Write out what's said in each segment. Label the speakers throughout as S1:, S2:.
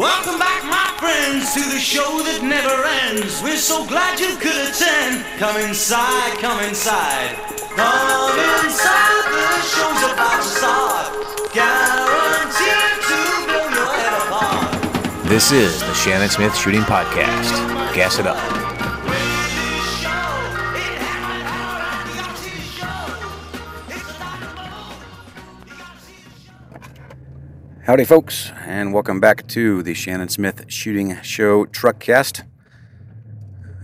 S1: Welcome back, my friends, to the show that never ends. We're so glad you could attend. Come inside, come inside. Come inside, the show's about to start. Guaranteed to blow your head apart.
S2: This is the Shannon Smith Shooting Podcast. Gas it up.
S3: Howdy, folks, and welcome back to the Shannon Smith Shooting Show Truckcast.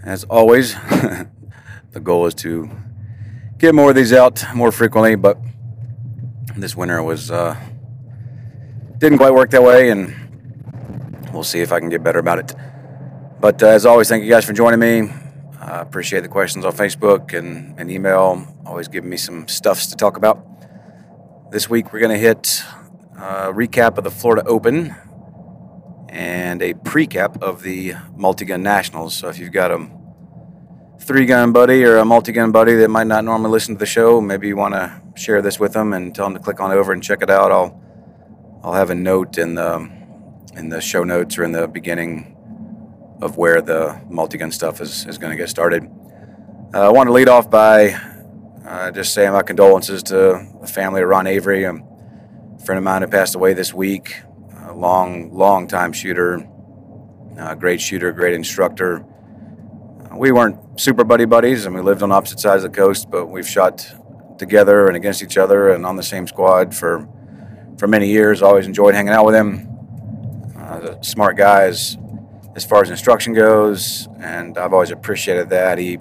S3: As always, the goal is to get more of these out more frequently, but this winter was uh, didn't quite work that way, and we'll see if I can get better about it. But uh, as always, thank you guys for joining me. Uh, appreciate the questions on Facebook and, and email. Always giving me some stuffs to talk about. This week we're going to hit a recap of the Florida Open and a pre-cap of the multi-gun nationals. So if you've got a three-gun buddy or a multi-gun buddy that might not normally listen to the show, maybe you want to share this with them and tell them to click on over and check it out. I'll I'll have a note in the in the show notes or in the beginning of where the multi-gun stuff is, is going to get started. Uh, I want to lead off by uh, just saying my condolences to the family of Ron Avery. Um, friend of mine who passed away this week. A long, long time shooter, great shooter, great instructor. Uh, we weren't super buddy buddies, and we lived on opposite sides of the coast, but we've shot together and against each other and on the same squad for for many years. Always enjoyed hanging out with him. Uh, smart guy as, as far as instruction goes, and I've always appreciated that. He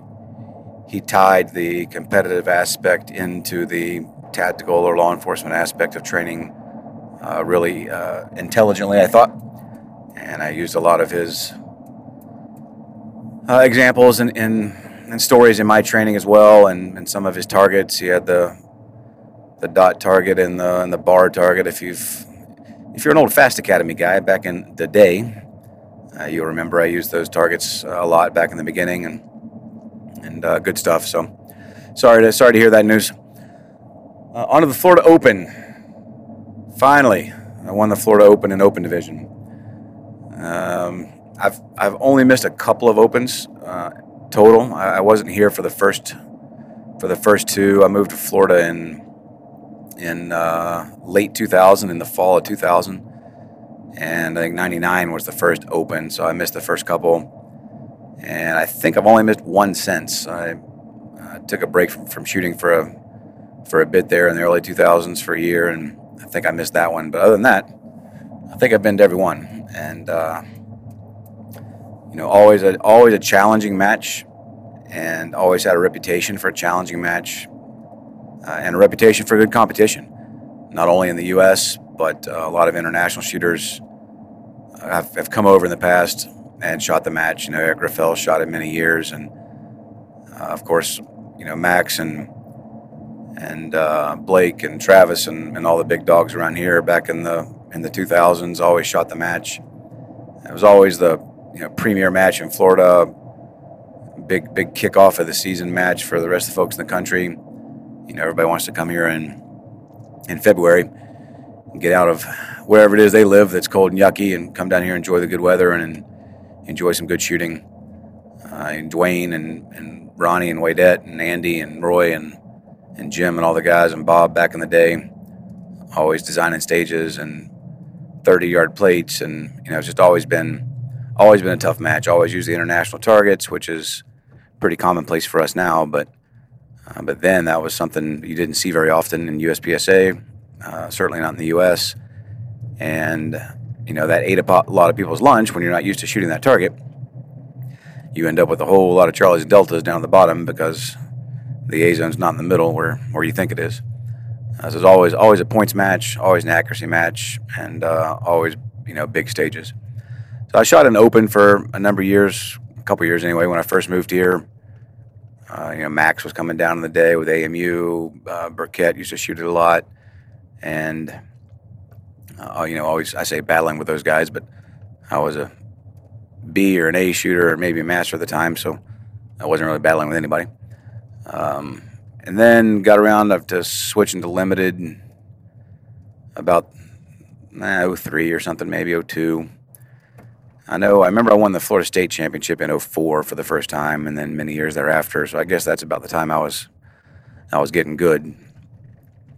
S3: he tied the competitive aspect into the tactical or law enforcement aspect of training uh, really uh, intelligently, I thought. And I used a lot of his uh, examples and, and, and stories in my training as well, and, and some of his targets. He had the the dot target and the and the bar target. If you've if you're an old Fast Academy guy back in the day, uh, you'll remember I used those targets a lot back in the beginning, and and uh, good stuff. So sorry to sorry to hear that news. Uh, on to the Florida Open. Finally, I won the Florida Open in Open Division. Um, I've I've only missed a couple of opens uh, total. I, I wasn't here for the first for the first two. I moved to Florida in in uh, late 2000, in the fall of 2000, and I think 99 was the first Open. So I missed the first couple, and I think I've only missed one since. I uh, took a break from, from shooting for a for a bit there in the early 2000s for a year, and think I missed that one. But other than that, I think I've been to every one, and uh, you know, always a always a challenging match, and always had a reputation for a challenging match, uh, and a reputation for good competition, not only in the U.S. but uh, a lot of international shooters have, have come over in the past and shot the match. You know, Eric Grauffel shot it many years, and uh, of course, you know Max and and uh, Blake and Travis and, and all the big dogs around here back in the in the 2000s always shot the match. It was always the you know premier match in Florida, big big kickoff of the season match for the rest of the folks in the country. You know everybody wants to come here in in February and get out of wherever it is they live that's cold and yucky and come down here and enjoy the good weather and, and enjoy some good shooting. Uh, and Dwayne and, and Ronnie and Waydette and Andy and Roy and and Jim and all the guys and Bob back in the day, always designing stages and 30 yard plates. And, you know, it's just always been, always been a tough match. Always use the international targets, which is pretty commonplace for us now. But, uh, but then that was something you didn't see very often in USPSA, uh, certainly not in the US. And, you know, that ate a lot of people's lunch when you're not used to shooting that target. You end up with a whole lot of Charlies Deltas down at the bottom because the A zone's not in the middle where, where you think it is. Uh, it's always always a points match, always an accuracy match, and uh, always you know big stages. So I shot an open for a number of years, a couple years anyway. When I first moved here, uh, you know Max was coming down in the day with AMU. Uh, Burkett used to shoot it a lot, and uh, you know always I say battling with those guys, but I was a B or an A shooter, or maybe a master at the time, so I wasn't really battling with anybody. Um, and then got around to switching to limited about eh, 03 or something, maybe 02. I know. I remember I won the Florida State Championship in 04 for the first time, and then many years thereafter. So I guess that's about the time I was I was getting good.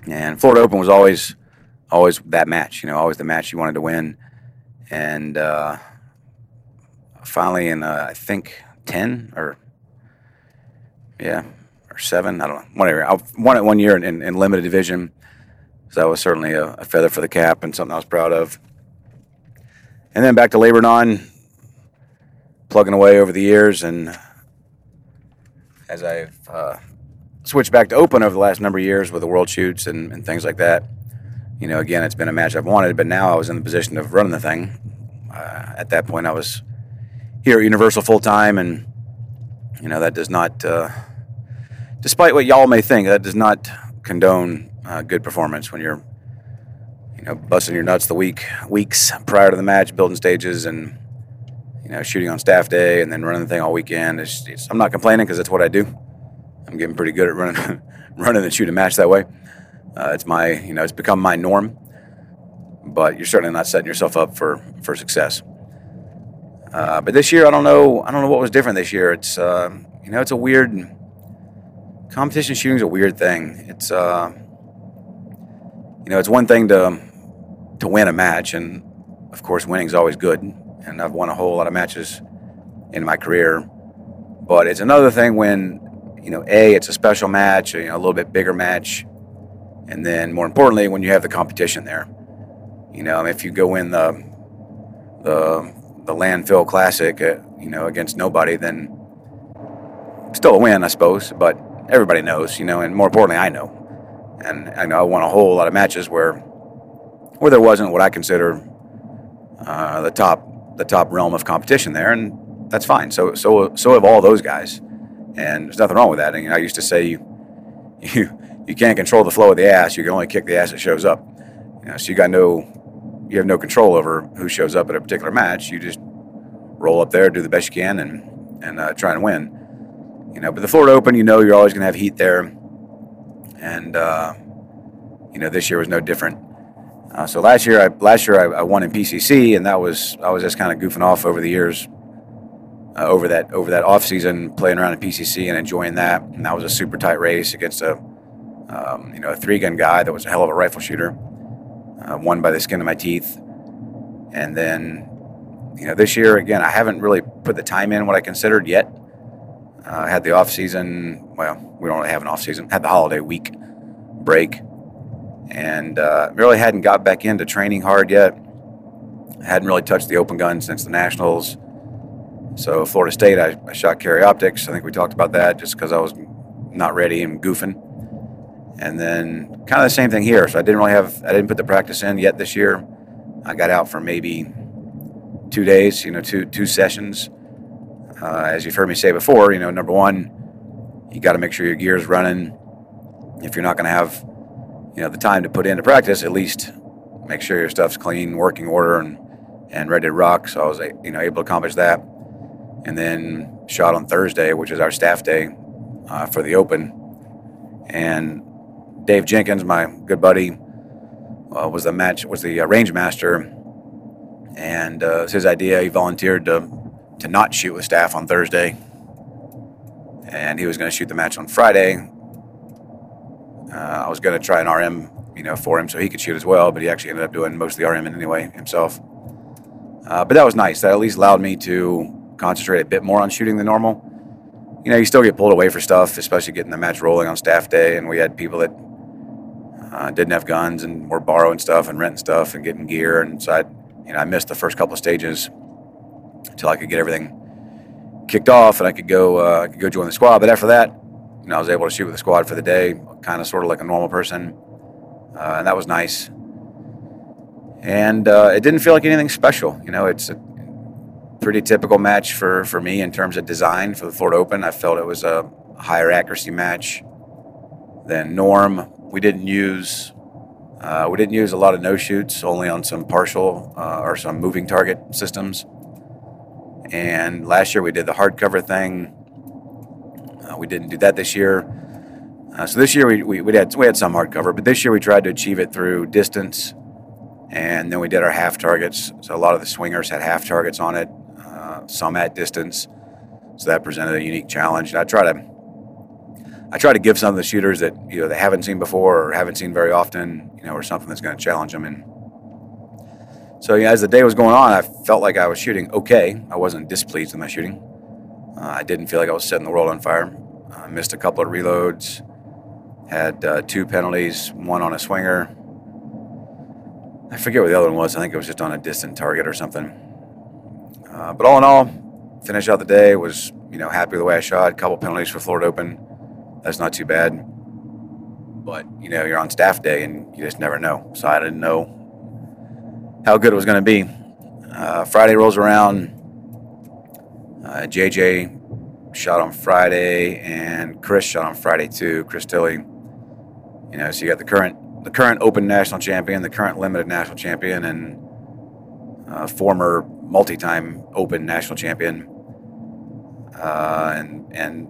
S3: And Florida Open was always always that match. You know, always the match you wanted to win. And uh, finally, in uh, I think 10 or yeah or seven, I don't know, whatever. I won it one year in, in, in limited division. So that was certainly a, a feather for the cap and something I was proud of. And then back to Lebanon, plugging away over the years. And as I've uh, switched back to open over the last number of years with the world shoots and, and, things like that, you know, again, it's been a match I've wanted, but now I was in the position of running the thing. Uh, at that point, I was here at Universal full time, and, you know, that does not, uh, despite what y'all may think, that does not condone uh, good performance when you're you know, busting your nuts the week weeks prior to the match, building stages, and you know, shooting on staff day, and then running the thing all weekend. It's, it's, I'm not complaining because that's what I do. I'm getting pretty good at running, running and shooting match that way. Uh, it's my, you know, it's become my norm. But you're certainly not setting yourself up for for success. Uh, but this year, I don't know. I don't know what was different this year. It's, uh, you know, it's a weird competition shooting is a weird thing. It's, uh, you know, it's one thing to to win a match, and of course, winning is always good. And I've won a whole lot of matches in my career. But it's another thing when, you know, a it's a special match, you know, a little bit bigger match, and then more importantly, when you have the competition there. You know, if you go in the the the landfill classic, uh, you know, against nobody, then still a win, I suppose. But everybody knows, you know, and more importantly, I know. And I know I won a whole lot of matches where where there wasn't what I consider uh, the top the top realm of competition there, and that's fine. So so so have all those guys, and there's nothing wrong with that. And I used to say you you you can't control the flow of the ass. You can only kick the ass that shows up. You know, so you got no you have no control over who shows up at a particular match. You just roll up there, do the best you can, and and uh, try and win. You know, but the Florida Open, you know, you're always going to have heat there, and uh, you know this year was no different. Uh, so last year, I last year I, I, won in PCC, and that was I was just kind of goofing off over the years, uh, over that over that off season, playing around in PCC and enjoying that. And that was a super tight race against a um, you know a three gun guy that was a hell of a rifle shooter, uh, won by the skin of my teeth. And then you know this year again, I haven't really put the time in what I considered yet. Uh, had the off season. Well, we don't really have an off season. Had the holiday week break and uh, really hadn't got back into training hard yet. Hadn't really touched the open gun since the nationals. So Florida State, I, I shot carry optics. I think we talked about that just because I was not ready and goofing. And then kind of the same thing here. So I didn't really have, I didn't put the practice in yet this year. I got out for maybe two days, you know, two two sessions. Uh, as you've heard me say before, you know, number one, you got to make sure your gear is running. If you're not going to have you know the time to put into practice, at least make sure your stuff's clean, working order, and and ready to rock. So I was you know able to accomplish that, and then shot on Thursday, which is our staff day uh, for the Open, and Dave Jenkins, my good buddy, uh, was the match was the uh, range master, and uh, was his idea. He volunteered to to not shoot with staff on Thursday, and he was going to shoot the match on Friday uh, I was going to try an RM, you know, for him so he could shoot as well, but he actually ended up doing most of the RM anyway himself. Uh, but that was nice. That at least allowed me to concentrate a bit more on shooting than normal. You know, you still get pulled away for stuff, especially getting the match rolling on staff day, and we had people that uh, didn't have guns and were borrowing stuff and renting stuff and getting gear, and so I, you know, I missed the first couple of stages until I could get everything kicked off and I could go, uh, I could go join the squad. But after that, you know, I was able to shoot with the squad for the day, kind of sort of like a normal person, uh, and that was nice. And uh, it didn't feel like anything special. You know, it's a pretty typical match for, for me in terms of design for the Florida Open. I felt it was a higher accuracy match than norm. We didn't use uh, we didn't use a lot of no shoots, only on some partial uh, or some moving target systems. And last year we did the hardcover thing uh, we didn't do that this year. Uh, so this year we, we, we, had we had some hardcover, but this year we tried to achieve it through distance, and then we did our half targets. So a lot of the swingers had half targets on it, some at distance. So that presented a unique challenge. And I try to I try to give some of the shooters that you know they haven't seen before or haven't seen very often, you know, or something that's going to challenge them. And so yeah, as the day was going on, I felt like I was shooting okay. I wasn't displeased with my shooting. Uh, I didn't feel like I was setting the world on fire. I missed a couple of reloads, had uh, two penalties, one on a swinger. I forget what the other one was. I think it was just on a distant target or something. Uh, but all in all, finished out the day. Was you know happy with the way I shot. A couple penalties for Florida Open. That's not too bad. But you know you're on staff day and you just never know. So I didn't know how good it was going to be. Uh, Friday rolls around. Uh, JJ shot on Friday, and Chris shot on Friday too. Chris Tilley. You know, so you got the current the current Open national champion, the current limited national champion, and uh, former multi-time Open national champion. Uh, and and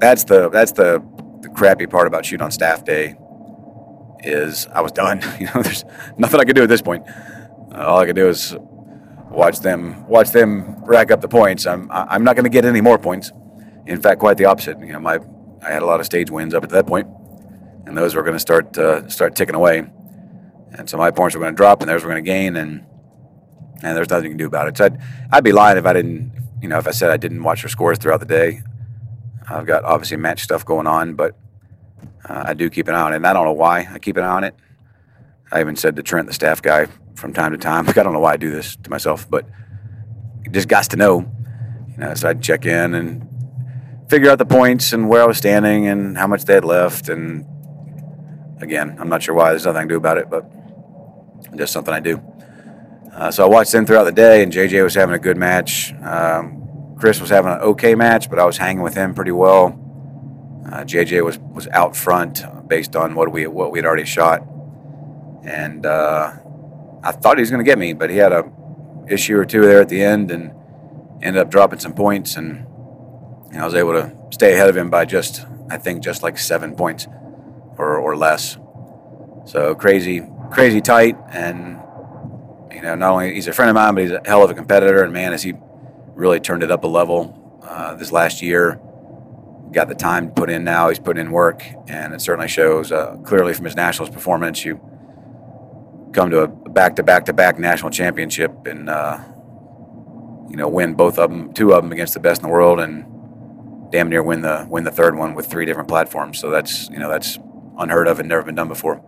S3: that's the that's the the crappy part about shoot on staff day is I was done. You know, there's nothing I could do at this point. All I could do is watch them watch them rack up the points. I'm I'm not going to get any more points. In fact, quite the opposite. You know, my I had a lot of stage wins up at that point, and those were going to start uh, start ticking away. And so my points were going to drop, and theirs were going to gain, and and there's nothing you can do about it. So I'd, I'd be lying if I didn't, you know, if I said I didn't watch their scores throughout the day. I've got obviously match stuff going on, but uh, I do keep an eye on it. And I don't know why I keep an eye on it. I even said to Trent, the staff guy, from time to time. I don't know why I do this to myself, but just got to know. You know, so I'd check in and figure out the points and where I was standing and how much they had left. And again, I'm not sure why. There's nothing I can do about it, but just something I do. Uh, so I watched them throughout the day, and JJ was having a good match. Um, Chris was having an okay match, but I was hanging with him pretty well. Uh, JJ was was out front based on what we what we had already shot, and uh, I thought he was going to get me, but he had a issue or two there at the end and ended up dropping some points, and, I was able to stay ahead of him by just I think just like seven points or or less. So crazy, crazy tight, and you know not only he's a friend of mine, but he's a hell of a competitor, and man, has he really turned it up a level uh, this last year. Got the time put in now. He's putting in work, and it certainly shows uh, clearly from his nationals performance. You come to a back to back to back national championship and uh, you know win both of them, two of them against the best in the world, and damn near win the win the third one with three different platforms. So that's you know that's unheard of and never been done before.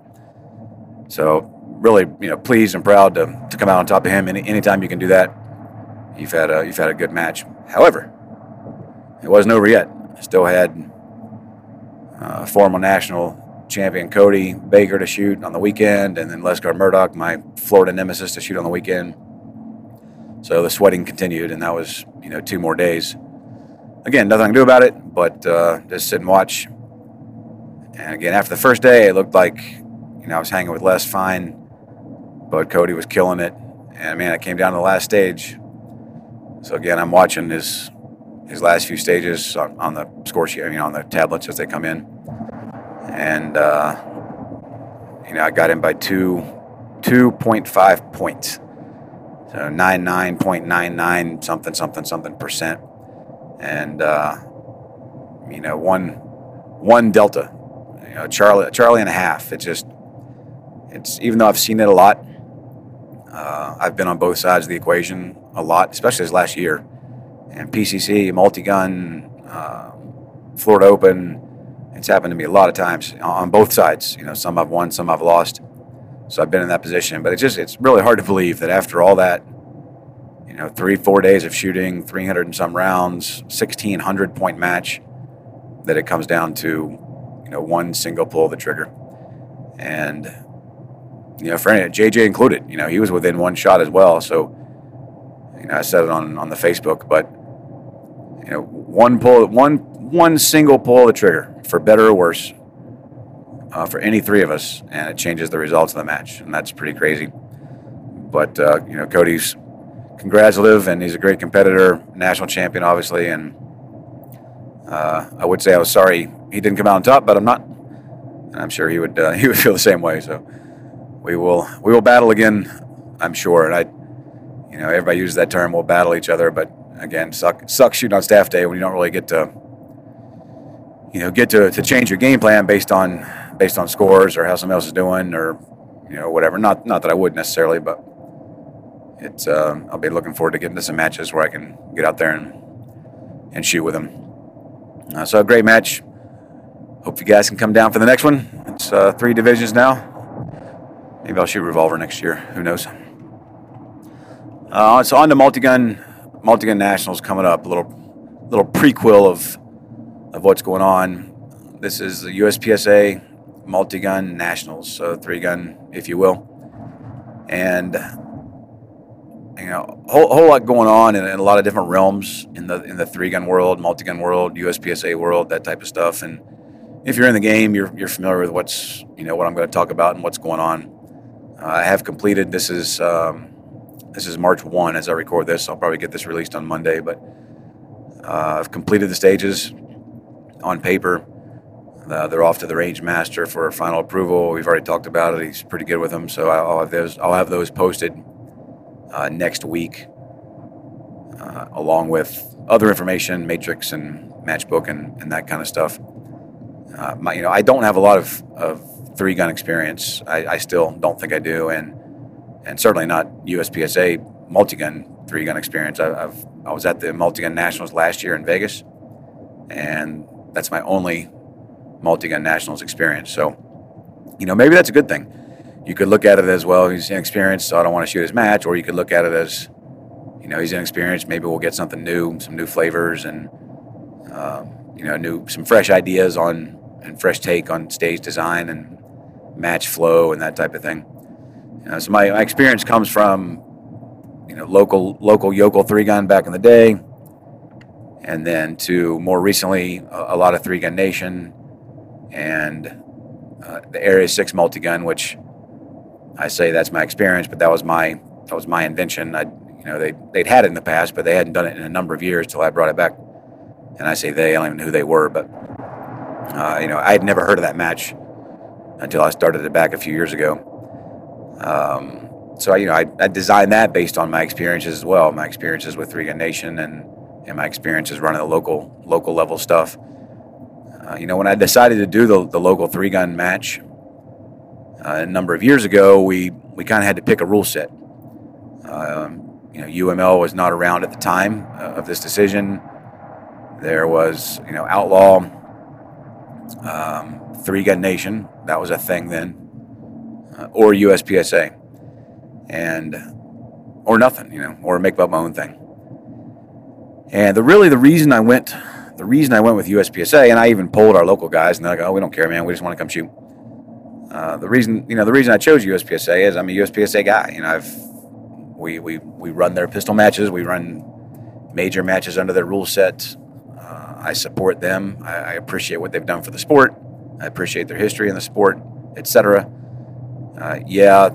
S3: So really you know pleased and proud to, to come out on top of him. Any anytime you can do that, you've had a you've had a good match. However, it wasn't over yet. Still had uh, former national champion Cody Baker to shoot on the weekend, and then Lesgar Murdoch, my Florida nemesis, to shoot on the weekend. So the sweating continued, and that was you know two more days. Again, nothing to do about it, but uh, just sit and watch. And again, after the first day, it looked like you know I was hanging with Les fine, but Cody was killing it. And man, I came down to the last stage. So again, I'm watching his his last few stages on, on the score sheet, I mean on the tablets as they come in and uh, you know I got in by two, two point five points, so nine nine point nine nine something something something percent, and uh, you know one one delta, you know Charlie Charlie and a half. It's just it's even though I've seen it a lot, uh, I've been on both sides of the equation a lot, especially this last year, and PCC multi gun. Uh, Florida Open, it's happened to me a lot of times on both sides. You know, some I've won, some I've lost. So I've been in that position. But it's just it's really hard to believe that after all that, you know, three four days of shooting, 300 and some rounds, 1600 point match, that it comes down to you know one single pull of the trigger, and you know, for any, JJ included, you know, he was within one shot as well. So you know, I said it on on the Facebook, but you know, one pull, one one single pull of the trigger, for better or worse, uh, for any three of us, and it changes the results of the match, and that's pretty crazy. But uh, you know, Cody's congratulative, and he's a great competitor, national champion, obviously, and uh, I would say I was sorry he didn't come out on top, but I'm not. And I'm sure he would uh, he would feel the same way. So we will we will battle again, I'm sure. And I, you know, everybody uses that term, we'll battle each other, but again, suck, sucks shooting on staff day when you don't really get to, you know, get to, to change your game plan based on based on scores or how somebody else is doing or you know whatever. Not not that I would necessarily, but it's uh, I'll be looking forward to getting to some matches where I can get out there and and shoot with them. Uh, so a great match. Hope you guys can come down for the next one. It's uh, three divisions now. Maybe I'll shoot revolver next year. Who knows? Uh, so on to multi-gun, multi-gun nationals coming up. A little, little prequel of of what's going on. This is the USPSA multi-gun nationals, so three-gun, if you will, and you know, a whole, whole lot going on in, in, a lot of different realms in the in the three-gun world, multi-gun world, USPSA world, that type of stuff. And if you're in the game, you're you're familiar with what's you know what I'm going to talk about and what's going on. Uh, I have completed. This is. Um, this is March 1 as I record this. I'll probably get this released on Monday, but uh, I've completed the stages on paper. Uh, they're off to the range master for final approval. We've already talked about it. He's pretty good with them, so I'll have those. I'll have those posted uh, next week, uh, along with other information, matrix and matchbook and, and that kind of stuff. Uh, my, you know, I don't have a lot of, of three gun experience. I, I still don't think I do, and and certainly not USPSA multi-gun three-gun experience. I, I've, I was at the multi-gun nationals last year in Vegas, and that's my only multi-gun nationals experience. So, you know, maybe that's a good thing. You could look at it as well. He's inexperienced, so I don't want to shoot his match, or you could look at it as, you know, he's inexperienced. Maybe we'll get something new, some new flavors, and um, you know, new some fresh ideas on and fresh take on stage design and match flow and that type of thing. Uh, so my, my experience comes from you know local local yokel three gun back in the day, and then to more recently a, a lot of three gun nation, and uh, the Area Six multi gun, which I say that's my experience, but that was my that was my invention. I you know they they'd had it in the past, but they hadn't done it in a number of years till I brought it back. And I say they, I don't even know who they were, but uh, you know I had never heard of that match until I started it back a few years ago um, so you know, I, I, designed that based on my experiences as well, my experiences with Three Gun Nation and, and my experiences running the local local level stuff. Uh, you know, when I decided to do the, the local three gun match uh, a number of years ago, we we kind of had to pick a rule set. Um, you know, UML was not around at the time uh, of this decision. There was, you know, outlaw um, three gun nation. That was a thing then uh, or USPSA, and or nothing, you know, or make up my own thing. And the really the reason I went, the reason I went with USPSA, and I even polled our local guys, and they're like, "Oh, we don't care, man. We just want to come shoot." Uh, the reason, you know, the reason I chose USPSA is I'm a USPSA guy. You know, I've we we we run their pistol matches, we run major matches under their rule set. Uh, I support them. I, I appreciate what they've done for the sport. I appreciate their history in the sport, etc. Uh, yeah,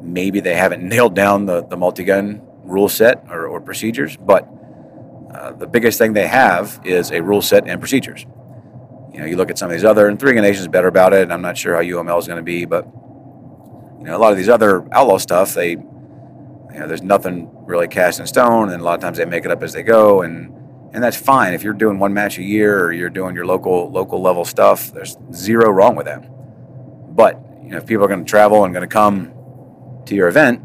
S3: maybe they haven't nailed down the, the multi-gun rule set or, or procedures, but uh, the biggest thing they have is a rule set and procedures. You know, you look at some of these other, and Three Gun is better about it, and I'm not sure how UML is going to be, but you know, a lot of these other outlaw stuff, they, you know, there's nothing really cast in stone, and a lot of times they make it up as they go, and and that's fine if you're doing one match a year or you're doing your local local level stuff. There's zero wrong with that, but you know, if people are going to travel and going to come to your event,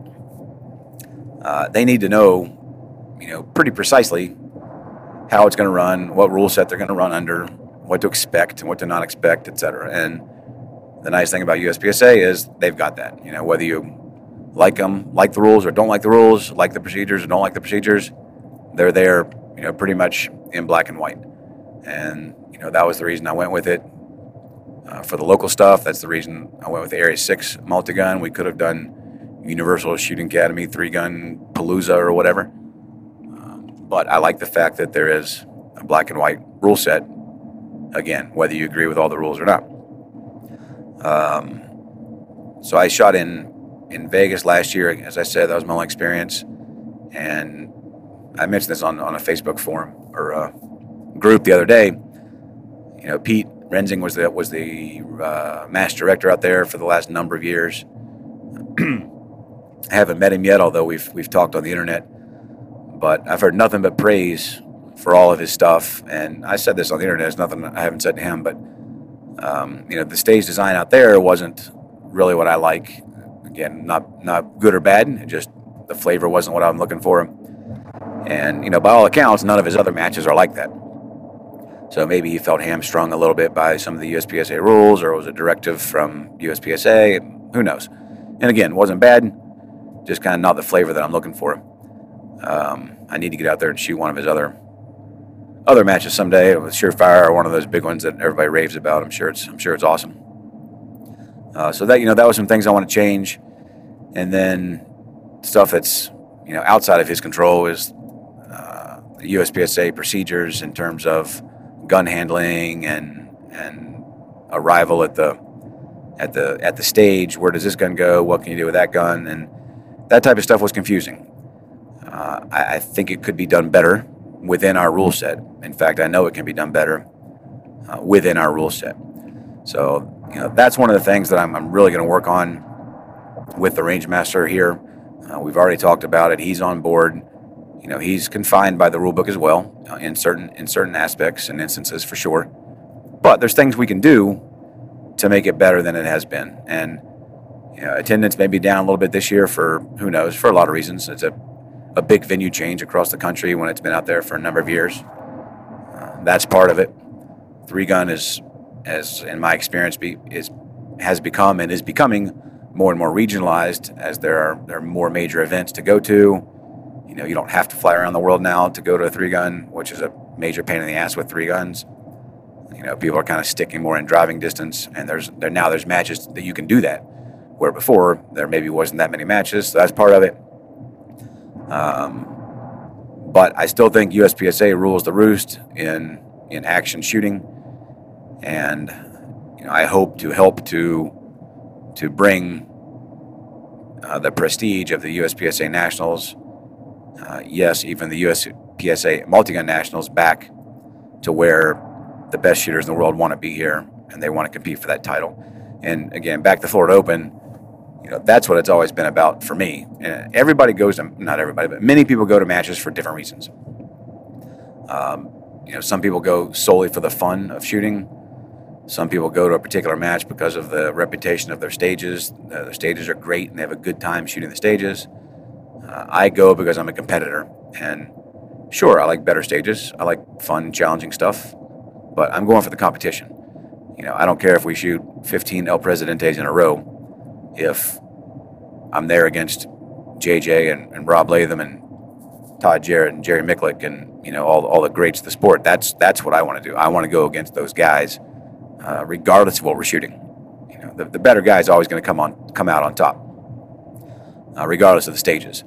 S3: uh, they need to know, you know, pretty precisely how it's going to run, what rule set they're going to run under, what to expect and what to not expect, etc. And the nice thing about USPSA is they've got that. You know, whether you like them, like the rules, or don't like the rules, like the procedures, or don't like the procedures, they're there. You know, pretty much in black and white. And you know that was the reason I went with it. Uh, for the local stuff, that's the reason I went with the Area 6 multi gun. We could have done Universal Shooting Academy three gun Palooza or whatever. But I like the fact that there is a black and white rule set. Again, whether you agree with all the rules or not. Um, so I shot in in Vegas last year. As I said, that was my only experience, and I mentioned this on, on a Facebook forum or a group the other day. You know, Pete Renzing was the was the uh, master director out there for the last number of years. I haven't met him yet, although we've we've talked on the internet. But I've heard nothing but praise for all of his stuff. And I said this on the internet. It's nothing I haven't said to him, but um, you know, the stage design out there wasn't really what I like. Again, not not good or bad. Just the flavor wasn't what I'm looking for. And you know, by all accounts, none of his other matches are like that. So maybe he felt hamstrung a little bit by some of the USPSA rules, or it was a directive from USPSA. Who knows? And again, wasn't bad. Just kind of not the flavor that I'm looking for. Um, I need to get out there and shoot one of his other other matches someday with Surefire or one of those big ones that everybody raves about. I'm sure it's I'm sure it's awesome. Uh, so that you know that was some things I want to change, and then stuff that's you know outside of his control is uh, the USPSA procedures in terms of gun handling and and arrival at the at the at the stage. Where does this gun go? What can you do with that gun? And that type of stuff was confusing. Uh, I, I, think it could be done better within our rule set. In fact, I know it can be done better uh, within our rule set. So, you know, that's one of the things that I'm, I'm really going to work on with the range master here. Uh, we've already talked about it. He's on board. You know, he's confined by the rule book as well uh, in certain in certain aspects and instances for sure. But there's things we can do to make it better than it has been. And you know, attendance may be down a little bit this year for who knows for a lot of reasons. It's a a big venue change across the country when it's been out there for a number of years. Uh, that's part of it. Three gun is, as in my experience, be, is has become and is becoming more and more regionalized as there are there are more major events to go to. You know, you don't have to fly around the world now to go to a three gun, which is a major pain in the ass with three guns. You know, people are kind of sticking more in driving distance, and there's there now there's matches that you can do that, where before there maybe wasn't that many matches. So that's part of it. Um, but I still think USPSA rules the roost in in action shooting, and you know, I hope to help to to bring uh, the prestige of the USPSA Nationals, uh, yes, even the USPSA Multigun Nationals back to where the best shooters in the world want to be here and they want to compete for that title. And again, back to Florida Open, you know, that's what it's always been about for me. And everybody goes to, not everybody, but many people go to matches for different reasons. Um, you know, some people go solely for the fun of shooting. Some people go to a particular match because of the reputation of their stages. Uh, the stages are great and they have a good time shooting the stages. Uh, I go because I'm a competitor. And sure, I like better stages. I like fun, challenging stuff. But I'm going for the competition. You know, I don't care if we shoot 15 El Presidentes in a row if I'm there against JJ and, and Rob Latham and Todd Jarrett and Jerry Miculek and you know all, all the greats of the sport. That's that's what I want to do. I want to go against those guys, uh, regardless of what we're shooting. You know, the, the better guy is always going to come on come out on top, uh, regardless of the stages.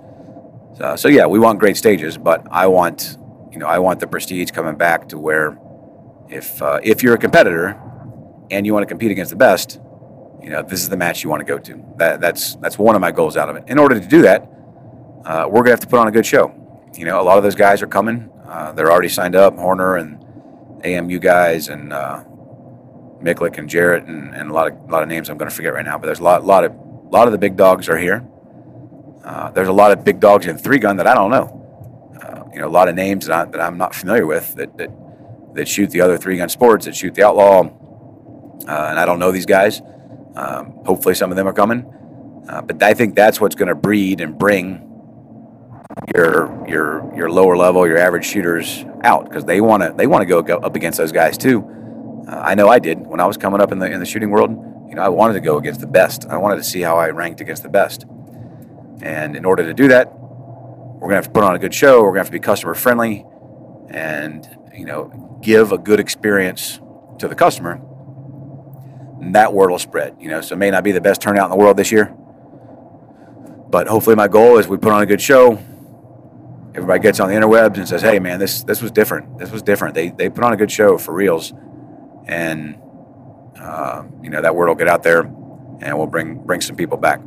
S3: So, so yeah, we want great stages, but I want you know I want the prestige coming back to where if uh, if you're a competitor and you want to compete against the best, you know, this is the match you want to go to. That, that's that's one of my goals out of it. In order to do that, uh, we're gonna have to put on a good show. You know, a lot of those guys are coming. Uh, they're already signed up. Horner and AMU guys and uh, Miculek and Jarrett and, and a lot of a lot of names I'm going to forget right now. But there's a lot lot of a lot of the big dogs are here. Uh, there's a lot of big dogs in three gun that I don't know. Uh, you know, a lot of names that, I, that I'm not familiar with that, that that shoot the other three gun sports that shoot the outlaw. Uh, and I don't know these guys. Um, hopefully, some of them are coming. Uh, but I think that's what's going to breed and bring your your your lower level, your average shooters out because they want to they want to go, up against those guys too. Uh, I know I did when I was coming up in the in the shooting world. You know, I wanted to go against the best. I wanted to see how I ranked against the best. And in order to do that, we're gonna have to put on a good show. We're gonna have to be customer friendly, and you know, give a good experience to the customer that word will spread. You know, so it may not be the best turnout in the world this year, but hopefully my goal is we put on a good show. Everybody gets on the interwebs and says, "Hey, man, this this was different. This was different. They they put on a good show for reals," and uh, you know that word will get out there, and we'll bring bring some people back.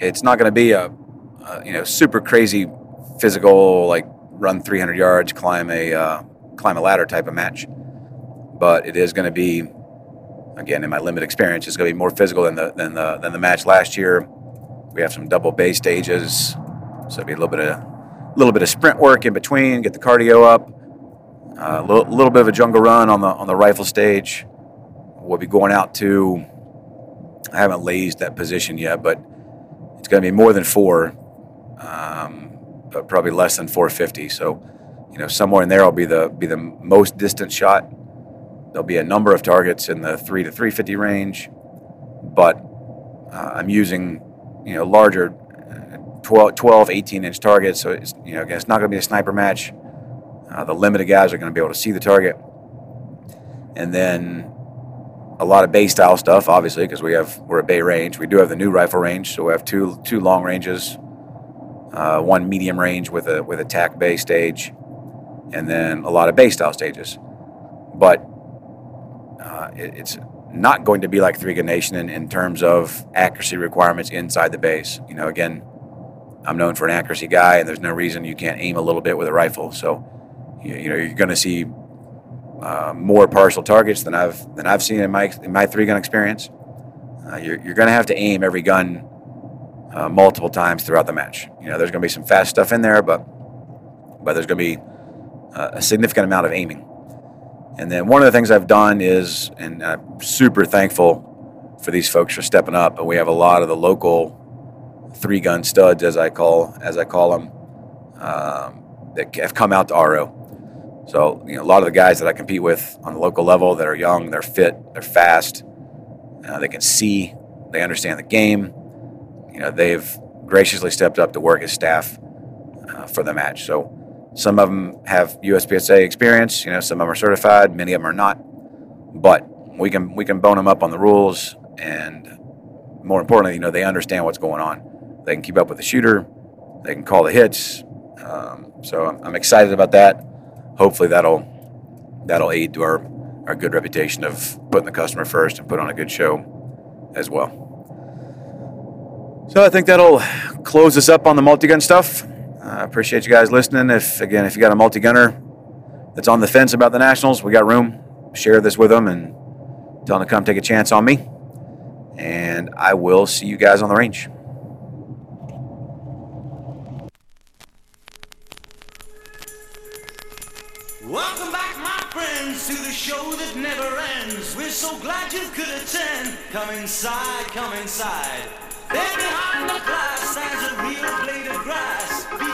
S3: It's not going to be a, a, you know super crazy physical like run 300 yards, climb a uh, climb a ladder type of match but it is going to be, again, in my limited experience, it's going to be more physical than the than the than the match last year. We have some double bay stages, So it'd be a little bit of a little bit of sprint work in between, get the cardio up. Uh, a little, little bit of a jungle run on the on the rifle stage. We'll be going out to. I haven't lazed that position yet, but it's going to be more than four, um, but probably less than 450. So, you know, somewhere in there I'll be the be the most distant shot. There'll be a number of targets in the three to 350 range, but uh, I'm using, you know, larger 12, 12, 18 inch targets. So it's, you know, again, it's not going to be a sniper match. Uh, the limited guys are going to be able to see the target. And then a lot of bay style stuff, obviously, because we have we're a bay range. We do have the new rifle range, so we have two two long ranges, uh, one medium range with a with a tac bay stage, and then a lot of bay style stages. But uh, it, it's not going to be like Three Nation in, in terms of accuracy requirements inside the base. You know, again, I'm known for an accuracy guy, and there's no reason you can't aim a little bit with a rifle. So, you, you know, you're going to see uh, more partial targets than I've than I've seen in my in my three gun experience. Uh, you're you're going to have to aim every gun uh, multiple times throughout the match. You know, there's going to be some fast stuff in there, but but there's going to be uh, a significant amount of aiming. And then one of the things I've done is, and I'm super thankful for these folks for stepping up. But we have a lot of the local three gun studs, as I call as I call them, um, that have come out to RO. So you know, a lot of the guys that I compete with on the local level that are young, they're fit, they're fast, uh, they can see, they understand the game. You know, they've graciously stepped up to work as staff uh, for the match. So some of them have USPSA experience. You know, some of them are certified, many of them are not. But we can we can bone them up on the rules, and more importantly, you know, they understand what's going on. They can keep up with the shooter. They can call the hits. Um, so I'm, I'm, excited about that. Hopefully that'll that'll aid to our our good reputation of putting the customer first and put on a good show as well. So I think that'll close us up on the multi-gun stuff. I uh, appreciate you guys listening. If again, if you got a multi-gunner that's on the fence about the Nationals, we got room. Share this with them and tell them to come take a chance on me. And I will see you guys on the range.
S1: Welcome back, my friends, to the show that never ends. We're so glad you could attend. Come inside, come inside. There behind the glass stands a real blade of grass.